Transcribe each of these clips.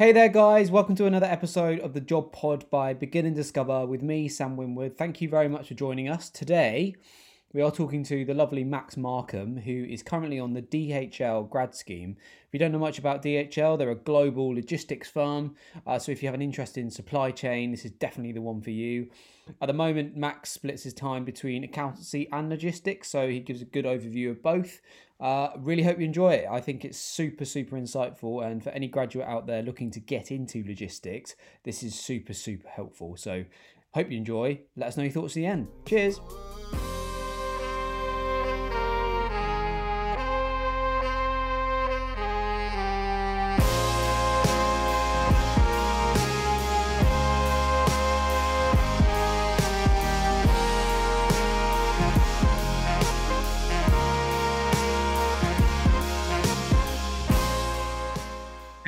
Hey there, guys. Welcome to another episode of the Job Pod by Begin and Discover with me, Sam Winwood. Thank you very much for joining us. Today, we are talking to the lovely Max Markham, who is currently on the DHL grad scheme. If you don't know much about DHL, they're a global logistics firm. Uh, so if you have an interest in supply chain, this is definitely the one for you. At the moment, Max splits his time between accountancy and logistics, so he gives a good overview of both. Uh, really hope you enjoy it. I think it's super, super insightful. And for any graduate out there looking to get into logistics, this is super, super helpful. So hope you enjoy. Let us know your thoughts at the end. Cheers.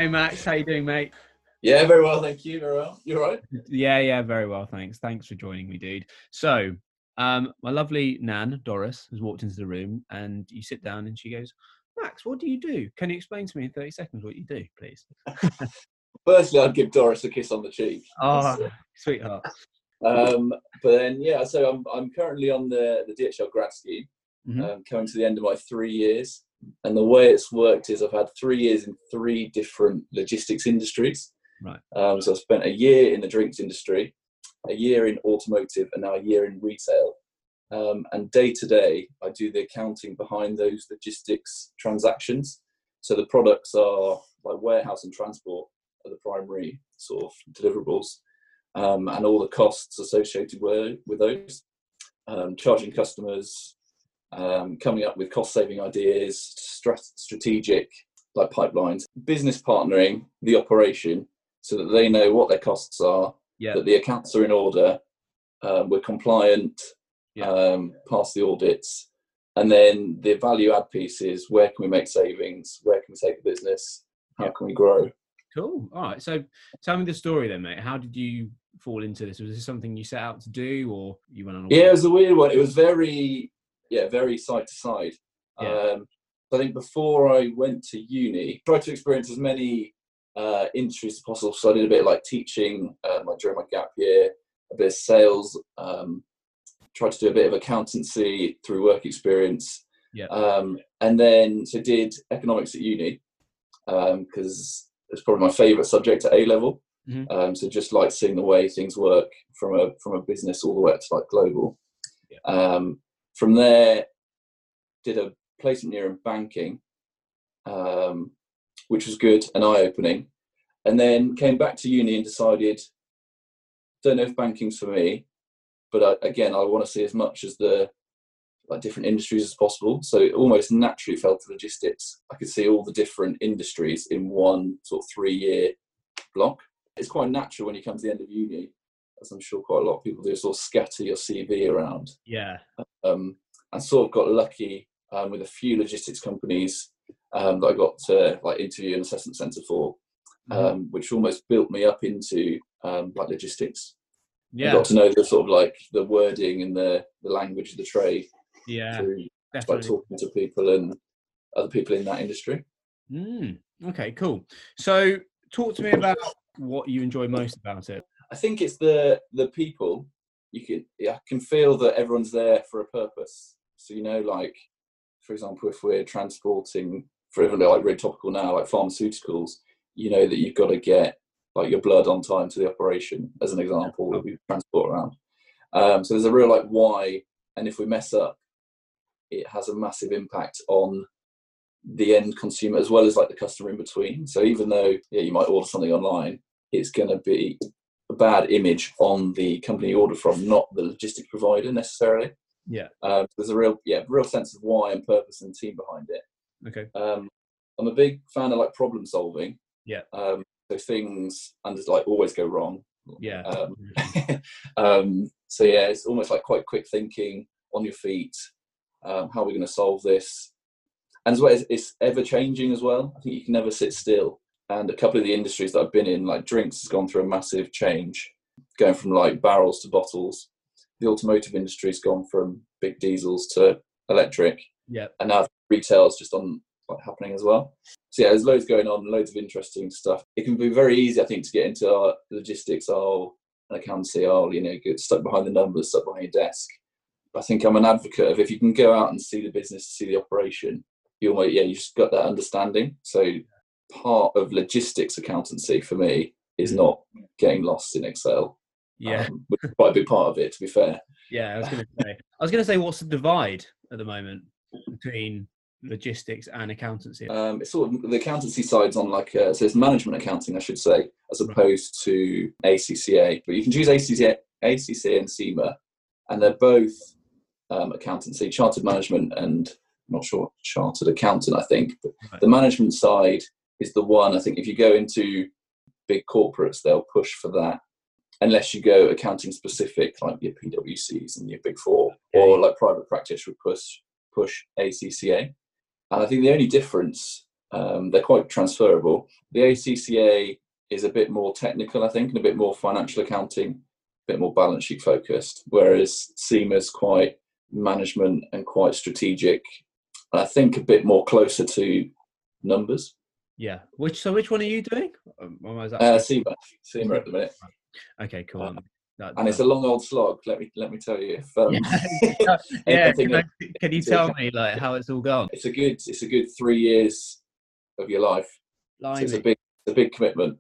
Hey Max, how you doing, mate? Yeah, very well, thank you. Very well. You all right? Yeah, yeah, very well, thanks. Thanks for joining me, dude. So, um, my lovely Nan, Doris, has walked into the room and you sit down and she goes, Max, what do you do? Can you explain to me in 30 seconds what you do, please? Firstly, I'd give Doris a kiss on the cheek. Oh, sweetheart. Um, but then, yeah, so I'm, I'm currently on the, the DHL grad scheme, Mhm. um, coming to the end of my three years. And the way it's worked is I've had three years in three different logistics industries. Right. Um, so I've spent a year in the drinks industry, a year in automotive, and now a year in retail. Um, and day to day, I do the accounting behind those logistics transactions. So the products are like warehouse and transport are the primary sort of deliverables, um, and all the costs associated with, with those. Um, charging customers, um, coming up with cost saving ideas, strat- strategic like pipelines, business partnering the operation so that they know what their costs are, Yeah. that the accounts are in order, um, we're compliant, Yeah. um, pass the audits, and then the value add piece is where can we make savings, where can we take the business, how Yeah. can we grow. Cool. All right. So tell me the story then, mate. How did you fall into this? Was this something you set out to do or you went on a Yeah, it was a weird one. It was very, yeah, very side to side. Um, I think before I went to uni, tried to experience as many uh, industries as possible. So I did a bit of like teaching, um, like during my gap year, a bit of sales. Um, tried to do a bit of accountancy through work experience. Yeah. Um, and then so did economics at uni because it's probably my favourite subject at A level. Mhm. Um, so just like seeing the way things work from a from a business all the way up to like global. Yeah. Um, from there, did a placement year in banking, um, which was good and eye opening, and then came back to uni and decided, don't know if banking's for me, but I, again, I want to see as much as the like different industries as possible. So it almost naturally fell to logistics. I could see all the different industries in one sort of three year block. It's quite natural when you come to the end of uni, as I'm sure quite a lot of people do, sort of scatter your CV around. Yeah. Um, and sort of got lucky um, with a few logistics companies um, that I got to like interview and assessment centre for, um, which almost built me up into um, like logistics. I Yeah. got to know the sort of like the wording and the, the language of the trade Yeah. through like talking to people and other people in that industry. Mm, okay, cool. So, talk to me about what you enjoy most about it. I think it's the the people. You can I can feel that everyone's there for a purpose. So you know, like for example, if we're transporting for like really topical now, like pharmaceuticals, you know that you've got to get like your blood on time to the operation, as an example, that we transport around. Um, so there's a real like why, and if we mess up, it has a massive impact on the end consumer as well as like the customer in between. So even though yeah, you might order something online, it's going to be a bad image on the company you order from, not the logistics provider necessarily. Yeah. Um, there's a real yeah real sense of why and purpose and team behind it. Okay. Um, I'm a big fan of like problem solving. Yeah. Um, so things and like always go wrong. Yeah. Um, um, so yeah, it's almost like quite quick thinking on your feet. Um, how are we going to solve this? And as well, it's, it's ever changing as well. I think you can never sit still. And a couple of the industries that I've been in, like drinks, has gone through a massive change, going from like barrels to bottles. The automotive industry's gone from big diesels to electric, yeah. and now retail's just on like, happening as well. So yeah, there's loads going on, loads of interesting stuff. It can be very easy, I think, to get into our logistics, oh, an accountancy, oh, you know, get stuck behind the numbers, stuck behind your desk. I think I'm an advocate of if you can go out and see the business, see the operation, you might, yeah, you just got that understanding. So part of logistics accountancy for me is not getting lost in Excel. Yeah, um, which is quite a big part of it, to be fair. Yeah, I was going to say. I was going to say, what's the divide at the moment between logistics and accountancy? Um, it's sort of the accountancy side's on like a, so it's management accounting, I should say, as opposed to ACCA. But you can choose ACCA, ACCA and CIMA, and they're both um, accountancy, chartered management, and I'm not sure chartered accountant. I think, but Right. the management side is the one. I think if you go into big corporates, they'll push for that. Unless you go accounting specific, like your PwCs and your Big Four, or like private practice would push push ACCA. And I think the only difference, um, they're quite transferable. The ACCA is a bit more technical, I think, and a bit more financial accounting, a bit more balance sheet focused, whereas CIMA is quite management and quite strategic, and I think a bit more closer to numbers. Yeah. Which so which one are you doing? Um, or was that- Uh, CIMA, CIMA at the minute, okay, cool. uh, That- and it's a long old slog. Let me let me tell you, if um, yeah, anything can, I- can you tell me like how it's all gone? it's a good it's a good three years of your life. So it's a big, a big commitment.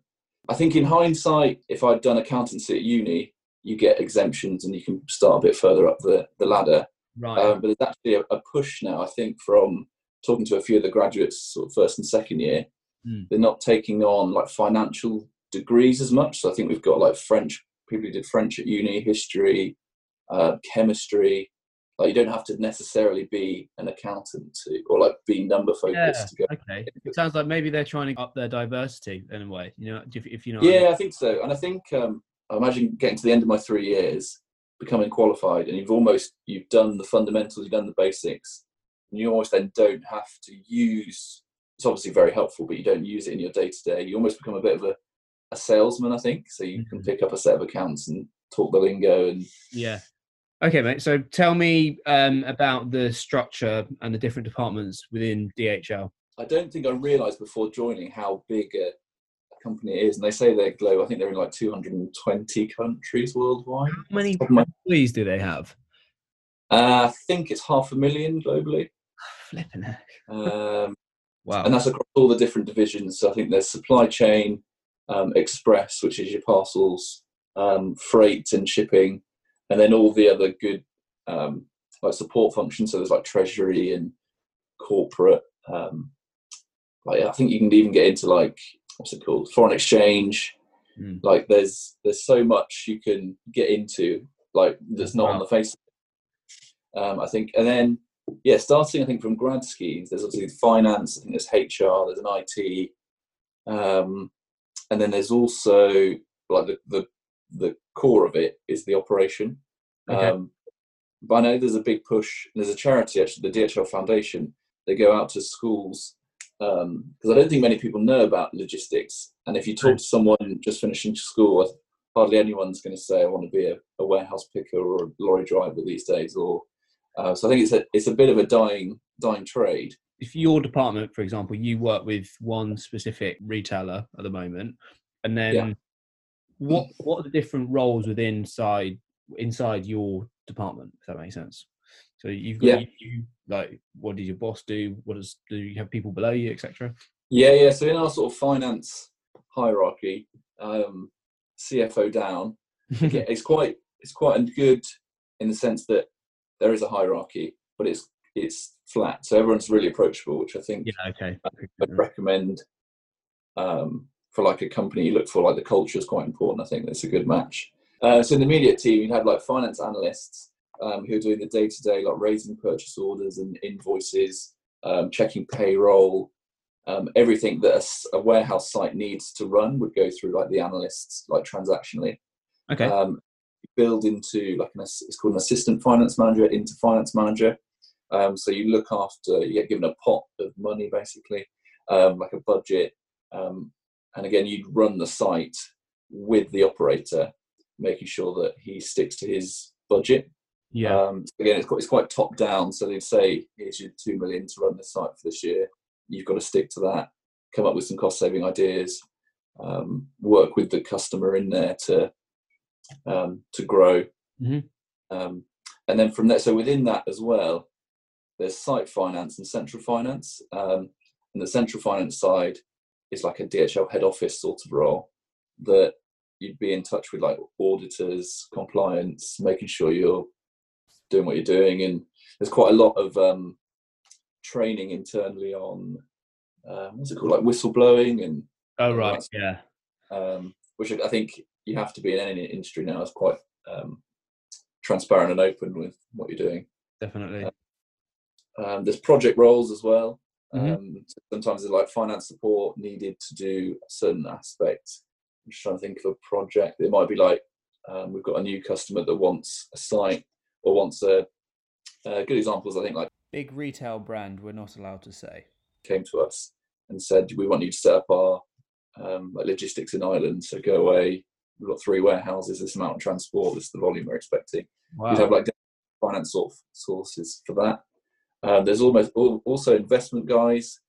I think in hindsight, if I'd done accountancy at uni, you get exemptions and you can start a bit further up the, the ladder. Right. Um, but there's actually a, a push now, I think, from talking to a few of the graduates, sort of first and second year, Mm. they're not taking on like financial degrees as much. So I think we've got like French people who did French at uni, history, uh, chemistry. Like you don't have to necessarily be an accountant to, or like be number focused Yeah. to go okay. It sounds like maybe they're trying to up their diversity in a way. You know, if, if you know. what I Yeah, mean. I think so. And I think um, I imagine getting to the end of my three years, becoming qualified, and you've almost you've done the fundamentals, you've done the basics, and you almost then don't have to use. It's obviously very helpful, but you don't use it in your day to day. You almost become a bit of a, a salesman, I think. So you can Mhm. pick up a set of accounts and talk the lingo, and Yeah. Okay, mate. So tell me um, about the structure and the different departments within DHL. I don't think I realised before joining how big a, company it is. And they say they're global. I think they're in like 220 countries worldwide. How many employees do they have? Uh, I think it's half a million globally. Flipping heck. Um, Wow. and that's across all the different divisions. So I think there's supply chain, um, express, which is your parcels, um, freight and shipping, and then all the other good um, like support functions. So there's like treasury and corporate. Um, like I think you can even get into like what's it called, foreign exchange. Mm. Like there's there's so much you can get into like that's not on the face. Um, I think, and then yeah, starting I think from grad schemes, there's obviously finance, I think there's HR, there's an IT, um, and then there's also like the, the the core of it is the operation. Okay. Um, but I know there's a big push. There's a charity actually, the DHL Foundation. They go out to schools because I don't think many people know about logistics. And if you talk to someone just finishing school, hardly anyone's going to say, "I want to be a, a warehouse picker or a lorry driver these days." Or uh, so I think it's a it's a bit of a dying dying trade. if your department, for example, you work with one specific retailer at the moment, and then Yeah. what what are the different roles within inside inside your department? If that makes sense. So you've got Yeah. you, you like what does your boss do? What does do you have people below you, etc. Yeah, yeah. So in our sort of finance hierarchy, um, CFO down, it's quite it's quite a good in the sense that there is a hierarchy, but it's it's flat, so everyone's really approachable, which I think yeah, okay. I'd recommend um, for like a company you look for. Like the culture is quite important. I think that's a good match. Uh, so in the immediate team, you had like finance analysts um, who are doing the day to day, like raising purchase orders and invoices, um, checking payroll. Um, everything that a warehouse site needs to run would go through like the analysts, like transactionally Okay. um, build into like an it's called an assistant finance manager into finance manager. Um, so you look after you get given a pot of money basically, um, like a budget, um, and again you'd run the site with the operator, making sure that he sticks to his budget. yeah. Um, again, it's quite, it's quite top down. So they'd say, "Here's your two million to run this site for this year. you've got to stick to that. Come up with some cost saving ideas. Um, work with the customer in there to um, to grow. Mm-hmm. Um, and then from there, so within that as well, there's site finance and central finance. Um, and the central finance side is like a DHL head office sort of role that you'd be in touch with like auditors, compliance, making sure you're doing what you're doing. And there's quite a lot of um, training internally on um, what's it called, like whistleblowing and oh right, yeah, um, which I think you have to be in any industry now. is quite um, transparent and open with what you're doing. Definitely. Um, there's project roles as well. Mhm. Um, sometimes there's like finance support needed to do a certain aspect. I'm just trying to think of a project. It might be like um, we've got a new customer that wants a site or wants a. Uh, good examples, I think, like Big retail brand. We're not allowed to say. came to us and said, "We want you to set up our um, like logistics in Ireland. So go away. We've got three warehouses. This amount of transport. This is the volume we're expecting." Wow. You'd have like finance sources for that. Um, there's almost also investment guys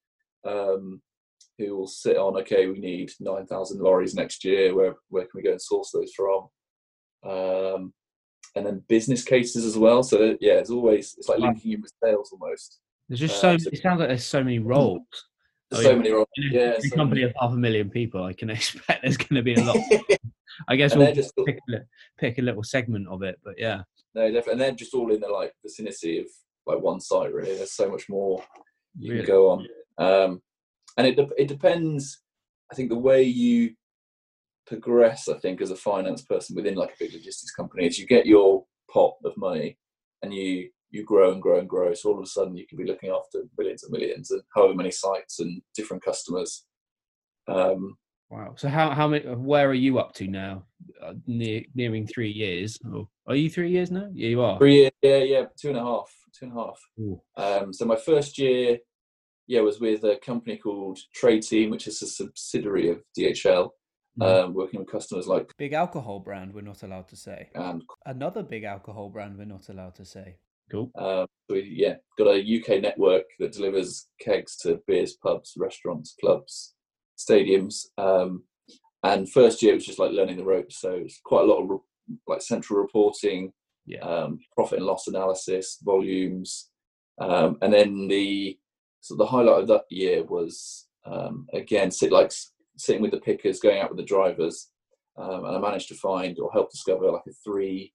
um, who will sit on. Okay, we need nine thousand lorries next year. Where where can we go and source those from? Um, and then business cases as well. So yeah, it's always it's like Wow. linking in with sales almost. There's just uh, so. so- It sounds like there's so many roles. There's Oh, so yeah. many roles. Yeah, a so company many. of half a million people, I can expect there's going to be a lot. I guess and we'll just pick, a pick a little segment of it, but yeah. no, definitely, and they're just all in the like vicinity of like one site. Really, there's so much more you Really? can go on. Um, and it de- it depends. I think the way you progress, I think, as a finance person within like a big logistics company, is you get your pot of money, and you you grow and grow and grow. So all of a sudden, you can be looking after millions and millions and however many sites and different customers. Um, Wow. So how how many? Where are you up to now? Uh, near, nearing three years. Or are you three years now? Yeah, you are. three years, yeah, yeah, two and a half, two and a half. Ooh. Um, so my first year, yeah, was with a company called Tradeteam, which is a subsidiary of DHL, Mhm. um, working with customers like Big alcohol brand. We're not allowed to say. and Another big alcohol brand. We're not allowed to say. Cool. um, we yeah got a UK network that delivers kegs to beers, pubs, restaurants, clubs, stadiums. Um, and first year it was just like learning the ropes, so it's quite a lot of re- like central reporting, Yeah. um, profit and loss analysis, volumes, um, and then the so the highlight of that year was um, again sit like sitting with the pickers, going out with the drivers, um, and I managed to find or help discover like a three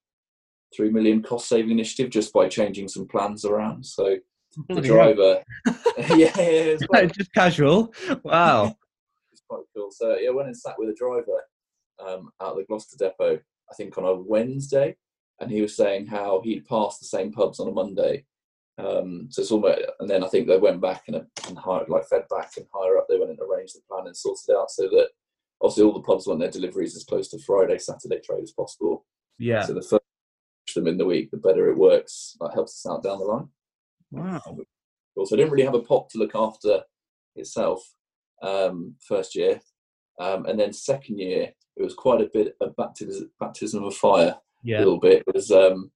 three million cost saving initiative just by changing some plans around. So the driver, yeah, yeah, it's quite, just casual. Wow. Quite cool. So yeah, I went and sat with a driver um, out of the Gloucester depot, I think on a Wednesday, and he was saying how he'd passed the same pubs on a Monday. Um, so it's almost, and then I think they went back and, and hired, like fed back and higher up. They went and arranged the plan and sorted out so that obviously all the pubs want their deliveries as close to Friday, Saturday trade as possible. Yeah. So the further them in the week, the better it works. That helps us out down the line. Wow. Also, I didn't really have a pot to look after itself um, first year, um, and then second year it was quite a bit of baptism, baptism of fire. A little bit it was um,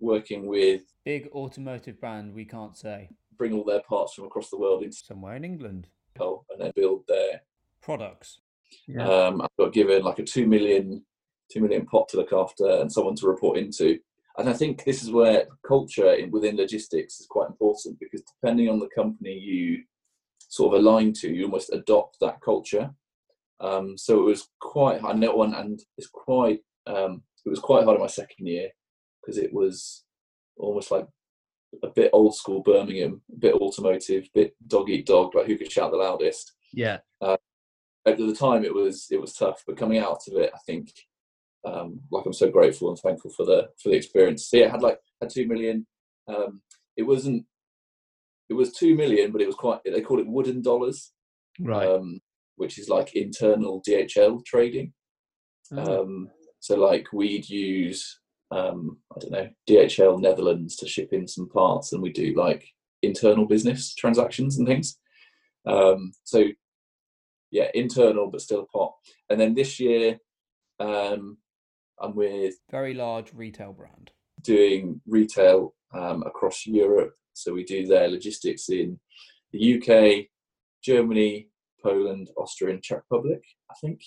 working with Big automotive brand. We can't say. bring all their parts from across the world into Somewhere in England. Hull and then build their. Products. Yeah. Um, I got given like a two million two million pot to look after and someone to report into. And I think this is where culture within logistics is quite important because depending on the company you sort of align to, you almost adopt that culture. Um, so it was quite. I know one, and it's quite. Um, it was quite hard in my second year because it was almost like a bit old school Birmingham, a bit automotive, a bit dog eat dog, like who could shout the loudest yeah. at the time it was it was tough but coming out of it i think um like i'm so grateful and thankful for the for the experience so yeah it had like had two million um it wasn't it was two million but it was quite they call it wooden dollars Right. um which is like internal dhl trading Oh. um so like we'd use um i don't know dhl netherlands to ship in some parts and we do like internal business transactions and things um so yeah internal but still a pot and then this year um i'm with Very large retail brand. doing retail um, across europe so we do their logistics in the uk Germany, Poland, Austria, and Czech Republic. I think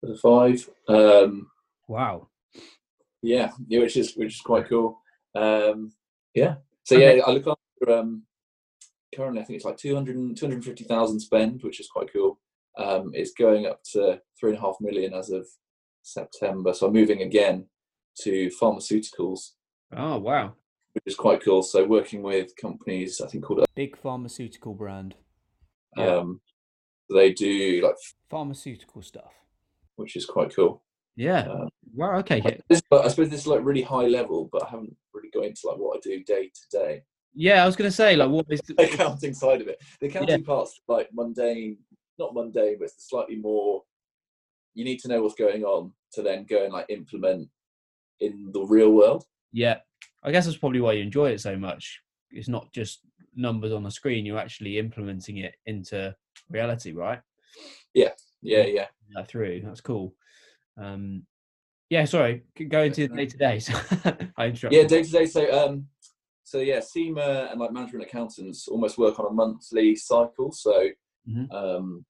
for the five. Um, wow. Yeah, yeah, which is which is quite cool. Um, yeah. So yeah, I look after. Um, currently, I think it's like 200, 250,000 spend, which is quite cool. Um, it's going up to three and a half million as of September. So I'm moving again to pharmaceuticals. Oh wow! Which is quite cool. So working with companies, I think called a big pharmaceutical brand. Um, they do like pharmaceutical stuff, which is quite cool. Yeah. Um, wow. Okay. This, I suppose this is like really high level, but I haven't really got into like what I do day to day. Yeah, I was going to say like what is the accounting side of it? The accounting yeah. part's like mundane, not mundane, but it's slightly more. You need to know what's going on to then go and like implement in the real world. Yeah, I guess that's probably why you enjoy it so much. It's not just numbers on the screen; you're actually implementing it into reality, right? Yeah, yeah, yeah. That through. That's cool. Um, yeah, sorry. Go into day to day. I interrupted. Yeah, day to day. So, um, so yeah, CIMA and like management accountants almost work on a monthly cycle. So, mm-hmm. um,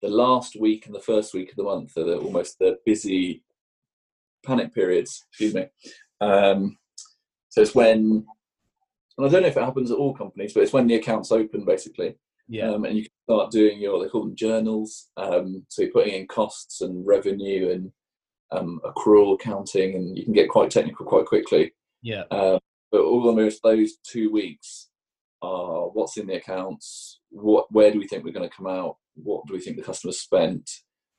the last week and the first week of the month are the, almost the busy panic periods. Excuse me. Um, so it's when, and I don't know if it happens at all companies, but it's when the accounts open basically. Yeah. Um, and you can start doing your, they call them journals. Um, so you're putting in costs and revenue and um, accrual accounting, and you can get quite technical quite quickly. Yeah. Um, but almost those two weeks are what's in the accounts, what, where do we think we're going to come out, what do we think the customer spent,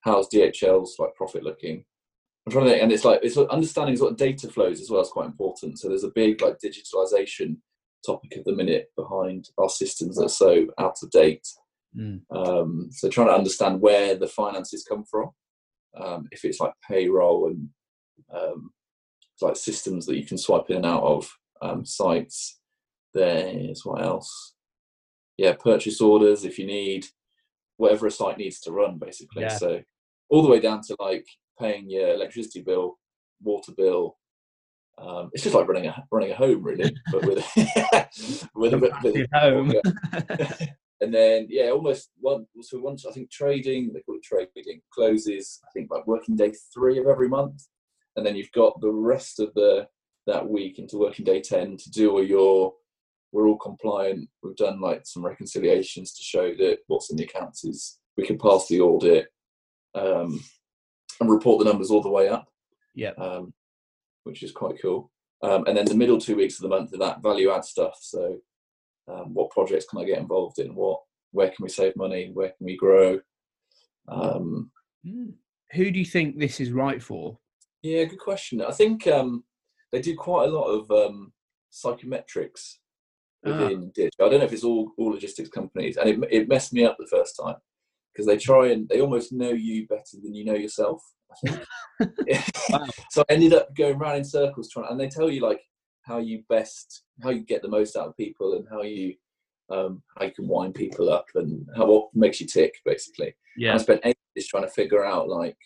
how's DHL's like profit looking. I'm trying to think, and it's like it's understanding what data flows as well is quite important. So there's a big like digitalization topic of the minute behind our systems that are so out of date. Mm. Um, so trying to understand where the finances come from, um, if it's like payroll and um, like systems that you can swipe in and out of um, sites. There's what else? Yeah, purchase orders if you need whatever a site needs to run, basically. Yeah. So all the way down to like paying your electricity bill, water bill, um, it's just like running a running a home, really, but with with a bit, bit home. and then yeah, almost one. So once I think trading, they call it trading, closes. I think like working day three of every month, and then you've got the rest of the that week into working day ten to do all your. We're all compliant. We've done like some reconciliations to show that what's in the accounts is we can pass the audit um, and report the numbers all the way up. Yeah. Um, which is quite cool. Um, and then the middle two weeks of the month are that value add stuff. So, um, what projects can I get involved in? What, where can we save money? Where can we grow? Um, hmm. Who do you think this is right for? Yeah, good question. I think um, they do quite a lot of um, psychometrics ah. within ah. I don't know if it's all all logistics companies, and it it messed me up the first time because they try and they almost know you better than you know yourself. wow. so I ended up going around in circles trying, and they tell you like how you best, how you get the most out of people, and how you um, how you can wind people up, and how what makes you tick, basically. Yeah. And I spent ages trying to figure out like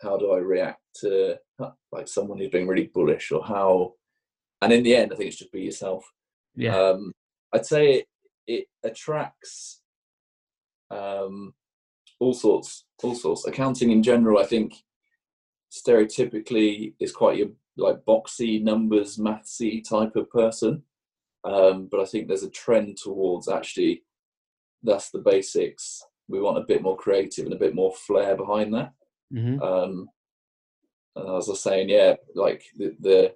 how do I react to like someone who's being really bullish, or how. And in the end, I think it's just be yourself. Yeah. Um, I'd say it, it attracts um, all sorts, all sorts. Accounting in general, I think, stereotypically is quite your like boxy numbers, mathsy type of person. Um, but I think there's a trend towards actually that's the basics. We want a bit more creative and a bit more flair behind that. Mm-hmm. Um, and as I was saying, yeah, like the, the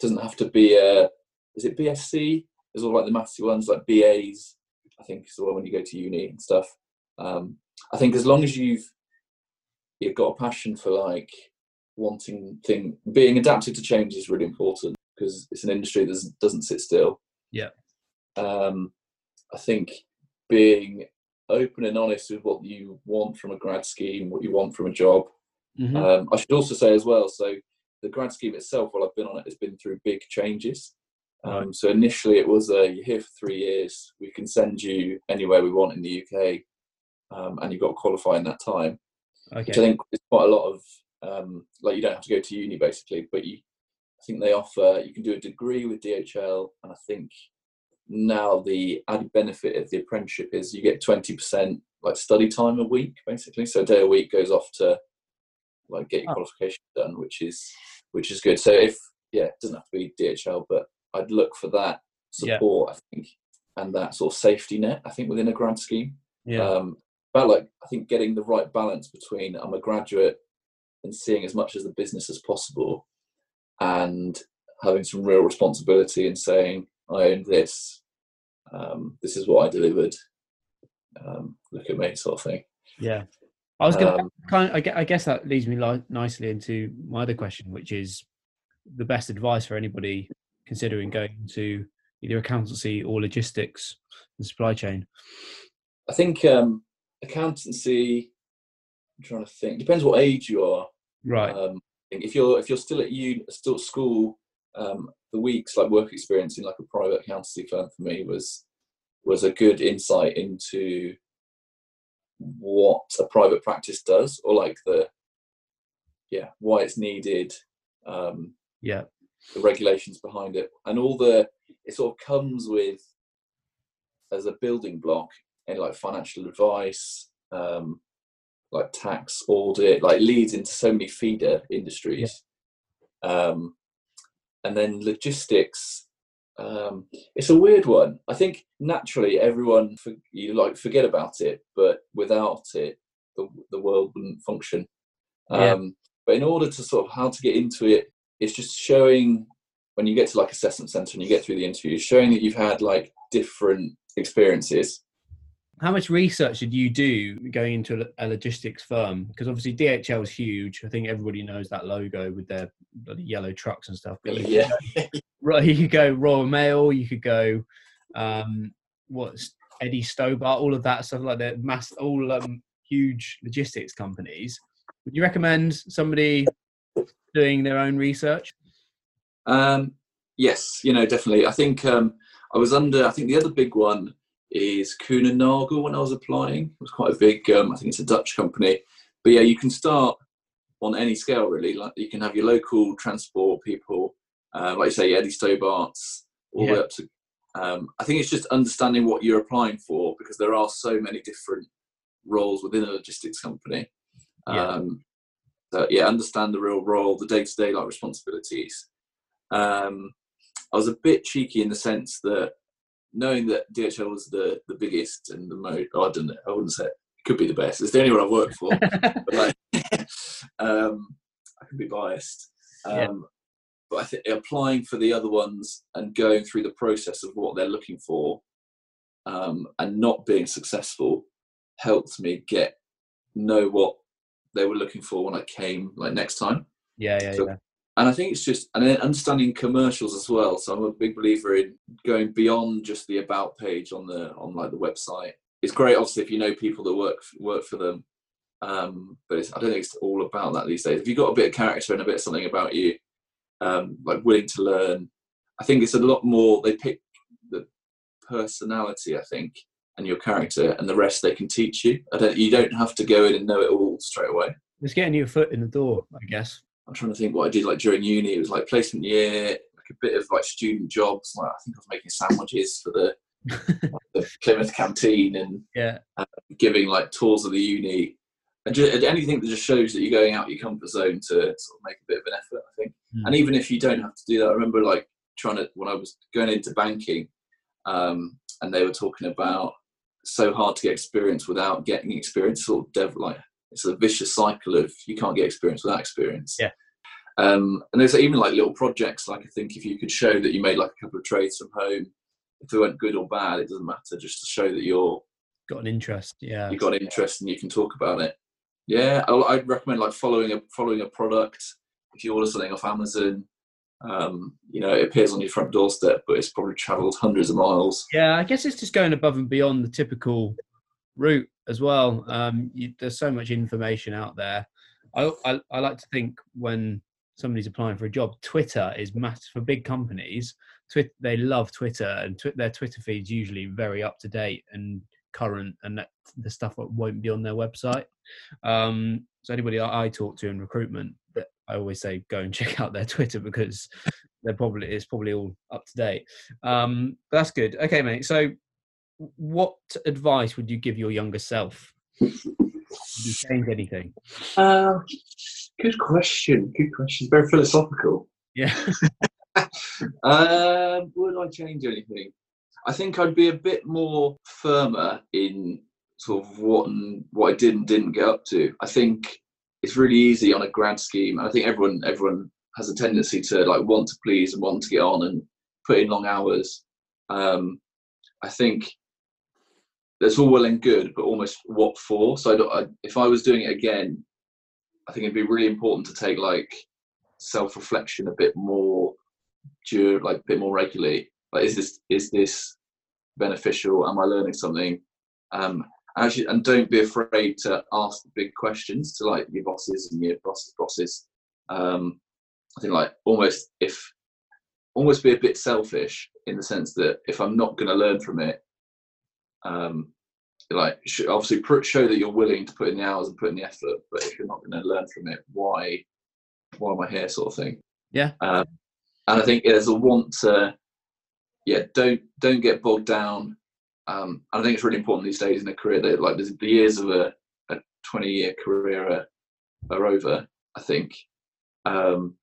doesn't have to be a is it BSc? There's all like the mathsy ones like BAs. I think is the one when you go to uni and stuff. Um, I think as long as you've you've got a passion for like wanting thing being adapted to change is really important because it's an industry that doesn't sit still. Yeah. Um, I think being open and honest with what you want from a grad scheme, what you want from a job. Mm-hmm. Um, I should also say as well. So the grad scheme itself, while I've been on it, has been through big changes. Um, right. So initially, it was a you're here for three years. We can send you anywhere we want in the UK um, and you've got to qualify in that time. Okay. Which I think is quite a lot of um, like you don't have to go to uni basically, but you I think they offer you can do a degree with DHL, and I think now the added benefit of the apprenticeship is you get 20% like study time a week basically so a day a week goes off to like get your Oh. qualification done which is which is good so if yeah it doesn't have to be dhl but i'd look for that Yeah. support i think and that sort of safety net i think within a grad scheme Yeah. um but like i think getting the right balance between i'm a graduate and seeing as much as the business as possible and having some real responsibility and saying i own this um, this is what i delivered um, look at me sort of thing yeah. I was going to um, kind. Of, I, guess that leads me li- nicely into my other question, which is the best advice for anybody considering going into either accountancy or logistics and supply chain. i think um, accountancy i'm trying to think depends what age you are Right. Um, if you're if you're still at uni, still at school, um, the weeks like work experience in like a private accountancy firm for me was was a good insight into what a private practice does, or like the yeah why it's needed, um, yeah. the regulations behind it, and all the it sort of comes with as a building block like financial advice, um, like tax audit, like leads into so many feeder industries. Um, and then logistics, um, it's a weird one. I think naturally everyone for, you like forget about it, but without it, the the world wouldn't function. Yeah. Um, but in order to sort of how to get into it, it's just showing when you get to like assessment center and you get through the interview, showing that you've had like different experiences. How much research did you do going into a logistics firm? Because obviously DHL is huge. I think everybody knows that logo with their bloody yellow trucks and stuff. But Yeah, right, you could go Royal Mail. You could go um, what's Eddie Stobart, all of that stuff like that. Mass, all um, huge logistics companies. Would you recommend somebody doing their own research? Um, yes, you know, definitely. I think um, I was under. I think the other big one is Kuehne+Nagel when I was applying. It was quite a big. Um, I think it's a Dutch company, but yeah, you can start on any scale really. Like you can have your local transport people, uh, like you say, Eddie Stobart's, all the way up to. Um, I think it's just understanding what you're applying for because there are so many different roles within a logistics company. Yeah. Um, so yeah, understand the real role, the day-to-day like responsibilities. Um, I was a bit cheeky in the sense that knowing that DHL was the the biggest and the most, oh, I don't know, I wouldn't say it, it could be the best. It's the only one I've worked for. but like, um, I can be biased. Um, Yeah. But I think applying for the other ones and going through the process of what they're looking for um, and not being successful helped me get know what they were looking for when I came like next time yeah, yeah, So- yeah. And I think it's just and then understanding commercials as well. So I'm a big believer in going beyond just the about page on the on like the website. It's great, obviously, if you know people that work work for them, um, but I don't think it's all about that these days. If you've got a bit of character and a bit of something about you, um, like willing to learn, I think it's a lot more. They pick the personality, I think, and your character, and the rest they can teach you. I don't. You don't have to go in and know it all straight away. It's getting your foot in the door, I guess. I'm trying to think what I did like during uni. It was like placement year, like a bit of like student jobs. Like I think I was making sandwiches for the, the Plymouth canteen and yeah, giving like tours of the uni. And just, anything that just shows that you're going out your comfort zone to sort of make a bit of an effort, I think. Mm. And even if you don't have to do that, I remember like trying to when I was going into banking, um, and they were talking about so hard to get experience without getting experience. Sort of dev like it's a vicious cycle of you can't get experience without experience. Yeah. Um, and there's even like little projects. Like I think if you could show that you made like a couple of trades from home, if they weren't good or bad, it doesn't matter. Just to show that you're got an interest. Yeah, you got an interest and you can talk about it. Yeah, I- I'd recommend like following a following a product. If you order something off Amazon, um, you know it appears on your front doorstep, but it's probably travelled hundreds of miles. Yeah, I guess it's just going above and beyond the typical route as well. Um, you, there's so much information out there. I, I I like to think when somebody's applying for a job, Twitter is massive for big companies. Twit, they love Twitter, and tw- their Twitter feed's usually very up to date and current, and that, the stuff that won't be on their website. Um, so anybody I, I talk to in recruitment, that I always say go and check out their Twitter because they're probably it's probably all up to date. Um, but that's good. Okay, mate. So, what advice would you give your younger self? Would you change anything? Uh, good question. Good question. Very philosophical. Yeah. um, would I change anything? I think I'd be a bit more firmer in sort of what and what I did and didn't get up to. I think it's really easy on a grad scheme. I think everyone everyone has a tendency to like want to please and want to get on and put in long hours. Um, I think that's all well and good, but almost what for? So I, if I was doing it again, I think it'd be really important to take like self-reflection a bit more, like a bit more regularly. Like, is this is this beneficial? Am I learning something? Um, actually, and don't be afraid to ask the big questions to like your bosses and your bosses' bosses. Um, I think like almost if almost be a bit selfish in the sense that if I'm not going to learn from it, um, like obviously show that you're willing to put in the hours and put in the effort. But if you're not going to learn from it, why why am I here? Sort of thing. Yeah. Um, and I think there's a want to, yeah, don't don't get bogged down um, and I think it's really important these days in a career that like there's the years of a, a 20 year career are, are over. I think. Um,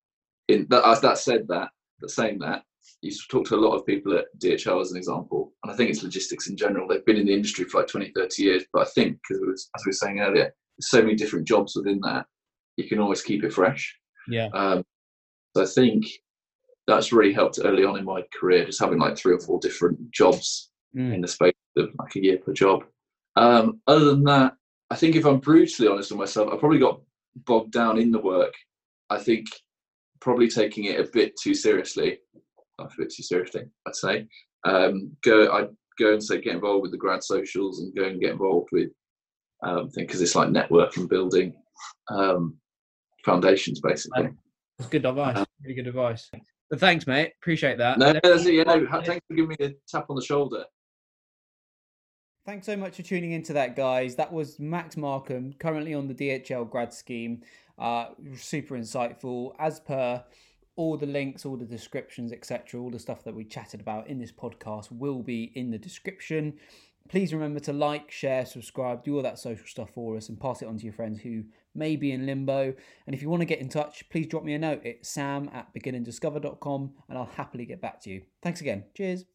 in that, that said, that but saying that, you talk to a lot of people at DHL as an example, and I think it's logistics in general. They've been in the industry for like 20, 30 years, but I think because as we were saying earlier, there's so many different jobs within that, you can always keep it fresh. Yeah. Um, so I think that's really helped early on in my career, just having like three or four different jobs mm. in the space of like a year per job. Um, other than that, I think if I'm brutally honest with myself, I probably got bogged down in the work. I think probably taking it a bit too seriously, a bit too seriously, I'd say. Um, go, I'd go and say get involved with the grad socials and go and get involved with, um, because it's like networking building um, foundations basically. That's good advice. Um, really good advice. But thanks, mate. Appreciate that. No, that's it. Yeah, no, thanks for giving me a tap on the shoulder. Thanks so much for tuning into that, guys. That was Max Markham, currently on the DHL grad scheme. Uh, super insightful. As per all the links, all the descriptions, etc., all the stuff that we chatted about in this podcast will be in the description. Please remember to like, share, subscribe, do all that social stuff for us, and pass it on to your friends who may be in limbo. And if you want to get in touch, please drop me a note. It's sam at beginanddiscover.com, and I'll happily get back to you. Thanks again. Cheers.